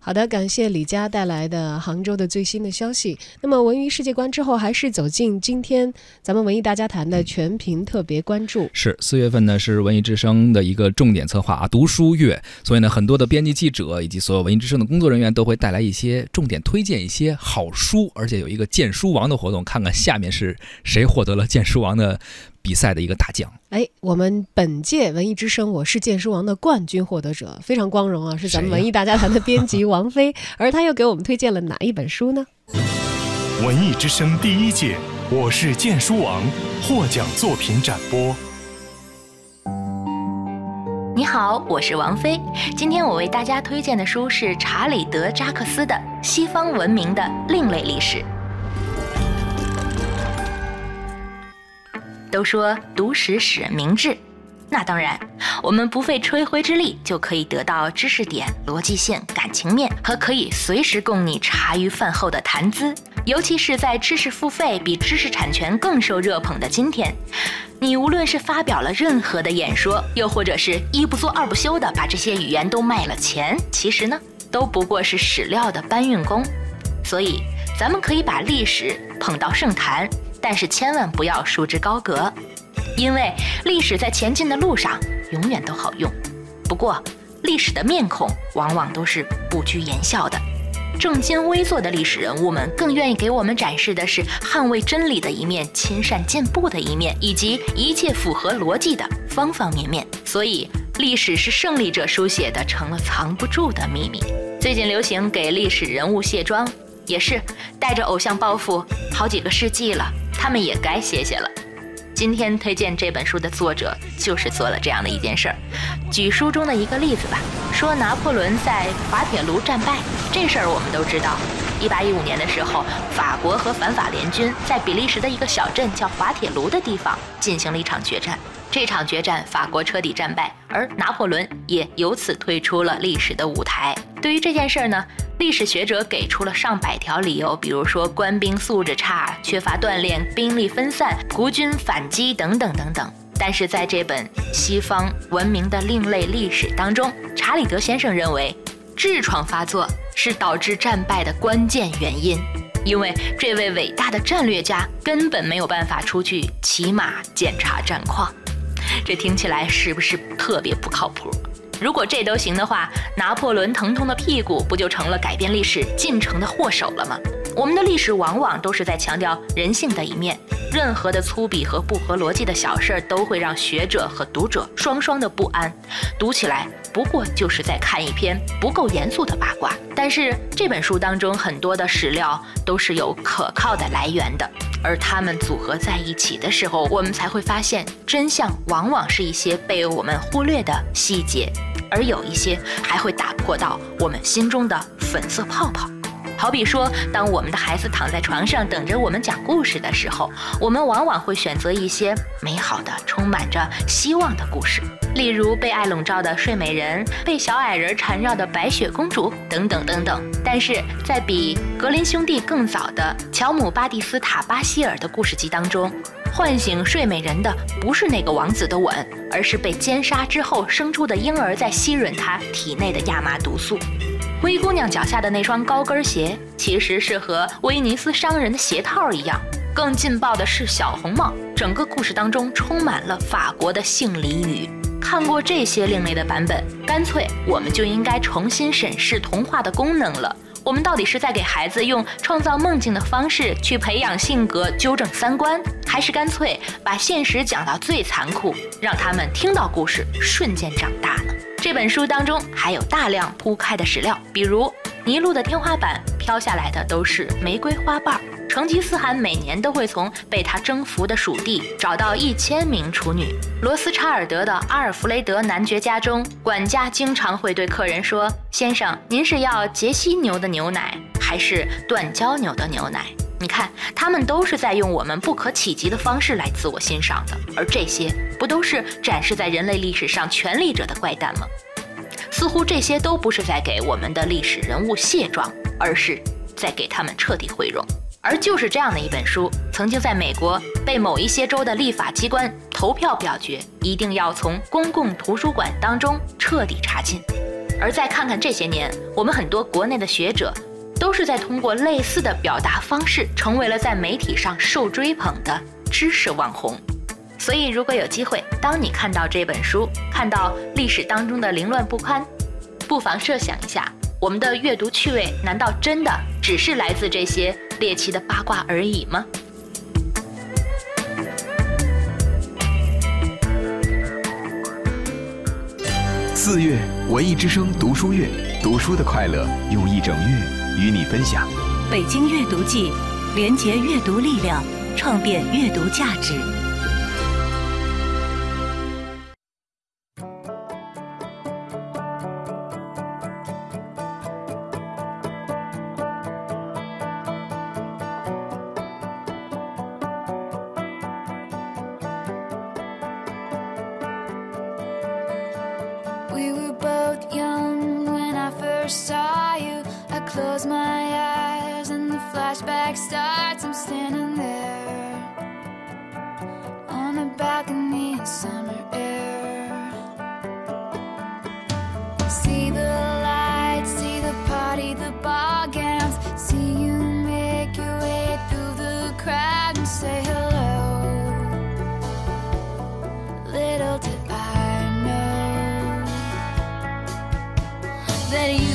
好的，感谢李佳带来的杭州的最新的消息。那么文娱世界观之后，还是走进今天咱们文艺大家谈的全屏特别关注。是四月份呢，是文艺之声的一个重点策划啊，读书月。所以呢，很多的编辑记者以及所有文艺之声的工作人员都会带来一些重点推荐一些好书，而且有一个荐书王的活动，看看下面是谁获得了荐书王的比赛的一个大奖。哎，我们本届文艺之声我是荐书王的冠军获得者，非常光荣啊，是咱们文艺大家谈的编辑王菲，而他又给我们推荐了哪一本书呢？文艺之声第一届我是荐书王获奖作品展播。你好，我是王菲。今天我为大家推荐的书是查理德扎克斯的《西方文明的另类历史》。都说读史使人明智，那当然，我们不费吹灰之力就可以得到知识点、逻辑线、感情面和可以随时供你茶余饭后的谈资。尤其是在知识付费比知识产权更受热捧的今天，你无论是发表了任何的演说，又或者是一不做二不休的把这些语言都卖了钱，其实呢，都不过是史料的搬运工。所以，咱们可以把历史捧到圣坛。但是千万不要束之高阁，因为历史在前进的路上永远都好用。不过，历史的面孔往往都是不拘言笑的。正襟危坐的历史人物们更愿意给我们展示的是捍卫真理的一面、亲善进步的一面，以及一切符合逻辑的方方面面。所以，历史是胜利者书写的，成了藏不住的秘密。最近流行给历史人物卸妆，也是带着偶像包袱，好几个世纪了。他们也该歇歇了。今天推荐这本书的作者就是做了这样的一件事儿。举书中的一个例子吧，说拿破仑在滑铁卢战败这事儿我们都知道。一八一五年的时候，法国和反法联军在比利时的一个小镇叫滑铁卢的地方进行了一场决战。这场决战，法国彻底战败，而拿破仑也由此退出了历史的舞台。对于这件事儿呢？历史学者给出了上百条理由，比如说官兵素质差、缺乏锻炼、兵力分散、孤军反击等等等等。但是在这本西方文明的另类历史当中，查理德先生认为，痔疮发作是导致战败的关键原因，因为这位伟大的战略家根本没有办法出去骑马检查战况。这听起来是不是特别不靠谱？如果这都行的话，拿破仑疼痛的屁股不就成了改变历史进程的祸首了吗？我们的历史往往都是在强调人性的一面，任何的粗鄙和不合逻辑的小事儿都会让学者和读者双双的不安，读起来不过就是在看一篇不够严肃的八卦。但是这本书当中很多的史料都是有可靠的来源的。而它们组合在一起的时候，我们才会发现真相往往是一些被我们忽略的细节，而有一些还会打破到我们心中的粉色泡泡。好比说，当我们的孩子躺在床上等着我们讲故事的时候，我们往往会选择一些美好的、充满着希望的故事，例如被爱笼罩的睡美人、被小矮人缠绕的白雪公主等等等等。但是在比格林兄弟更早的乔姆·巴蒂斯塔·巴希尔的故事集当中，唤醒睡美人的不是那个王子的吻，而是被奸杀之后生出的婴儿在吸吮他体内的亚麻毒素。灰姑娘脚下的那双高跟鞋，其实是和威尼斯商人的鞋套一样。更劲爆的是小红帽，整个故事当中充满了法国的性俚语。看过这些另类的版本，干脆我们就应该重新审视童话的功能了。我们到底是在给孩子用创造梦境的方式去培养性格、纠正三观，还是干脆把现实讲到最残酷，让他们听到故事瞬间长大呢？这本书当中还有大量铺开的史料，比如尼禄的天花板飘下来的都是玫瑰花瓣。成吉思汗每年都会从被他征服的属地找到一千名处女。罗斯查尔德的阿尔弗雷德男爵家中，管家经常会对客人说：“先生，您是要杰西牛的牛奶，还是断交牛的牛奶？”你看，他们都是在用我们不可企及的方式来自我欣赏的，而这些不都是展示在人类历史上权力者的怪诞吗？似乎这些都不是在给我们的历史人物卸妆，而是在给他们彻底毁容。而就是这样的一本书，曾经在美国被某一些州的立法机关投票表决，一定要从公共图书馆当中彻底查禁。而再看看这些年，我们很多国内的学者，都是在通过类似的表达方式，成为了在媒体上受追捧的知识网红。所以，如果有机会，当你看到这本书，看到历史当中的凌乱不堪，不妨设想一下，我们的阅读趣味难道真的只是来自这些猎奇的八卦而已吗？四月文艺之声读书月，读书的快乐用一整月与你分享。北京阅读季，连结阅读力量，创变阅读价值。We were both young when I first saw. Close my eyes and the flashback starts, I'm standing there on a balcony in summer air. See the lights, see the party, the ball gowns, see you make your way through the crowd and say hello. Little did I know that you.